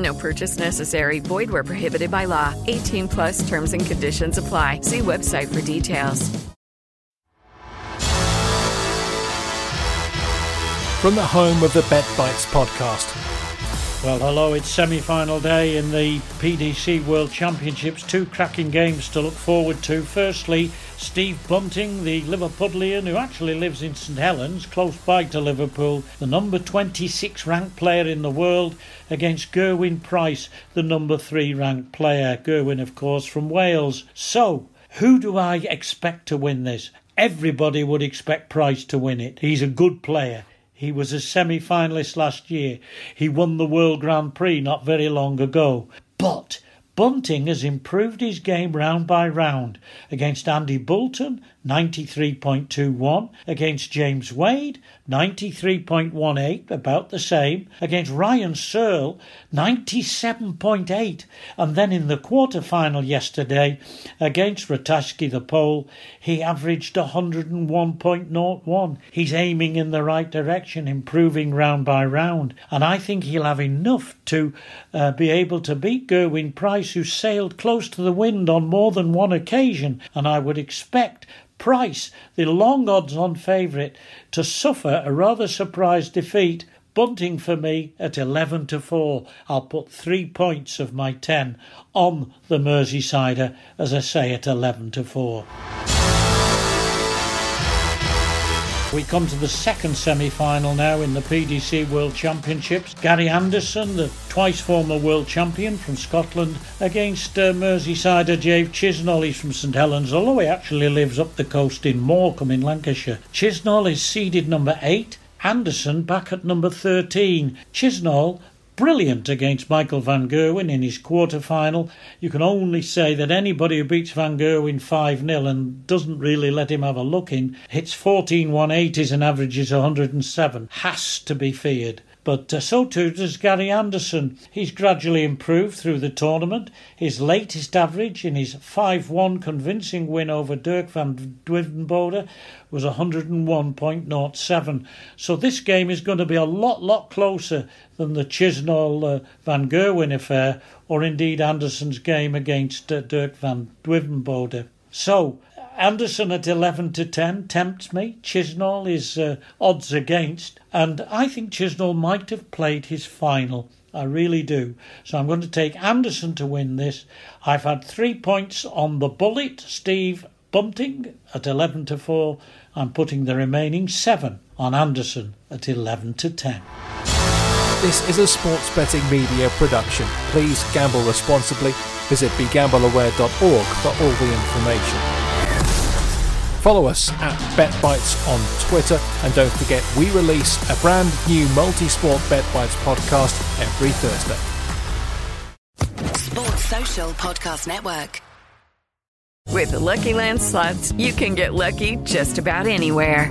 No purchase necessary. Void where prohibited by law. 18 plus terms and conditions apply. See website for details. From the home of the Bet Bites podcast. Well, hello, it's semi final day in the PDC World Championships. Two cracking games to look forward to. Firstly, Steve Bunting, the Liverpudlian who actually lives in St Helens, close by to Liverpool, the number 26 ranked player in the world, against Gerwyn Price, the number 3 ranked player. Gerwyn, of course, from Wales. So, who do I expect to win this? Everybody would expect Price to win it. He's a good player. He was a semi finalist last year. He won the World Grand Prix not very long ago. But Bunting has improved his game round by round against Andy Boulton, 93.21, against James Wade, 93.18, about the same, against Ryan Searle, 97.8, and then in the quarter final yesterday against Ratajski the Pole, he averaged 101.01. He's aiming in the right direction, improving round by round, and I think he'll have enough to uh, be able to beat Gerwyn Price, who sailed close to the wind on more than one occasion, and I would expect Price, the long odds on favourite, to suffer a rather surprise defeat. Bunting for me at 11 to 4. I'll put three points of my 10 on the Merseysider, as I say, at 11 to 4. We come to the second semi final now in the PDC World Championships. Gary Anderson, the twice former world champion from Scotland, against uh, Merseysider Dave Chisnall. He's from St Helens, although he actually lives up the coast in Morecambe in Lancashire. Chisnall is seeded number 8. Anderson back at number 13. Chisnall brilliant against Michael Van Gerwen in his quarter final. You can only say that anybody who beats Van Gerwen 5 0 and doesn't really let him have a look in, hits 14 180s and averages 107, has to be feared. But uh, so too does Gary Anderson. He's gradually improved through the tournament. His latest average in his 5 1 convincing win over Dirk van Duijvenbode was 101.07. So this game is going to be a lot, lot closer than the Chisnall uh, Van Gerwen affair, or indeed Anderson's game against uh, Dirk van Duijvenbode. So Anderson at 11 to 10 tempts me. Chisnall is uh, odds against, and I think Chisnall might have played his final. I really do. So I'm going to take Anderson to win this. I've had three points on the bullet, Steve Bunting at 11 to 4. I'm putting the remaining seven on Anderson at 11 to 10. This is a sports betting media production. Please gamble responsibly. Visit begambleaware.org for all the information. Follow us at BetBites on Twitter, and don't forget we release a brand new multi-sport BetBites podcast every Thursday. Sports Social Podcast Network. With the Lucky Land slots, you can get lucky just about anywhere.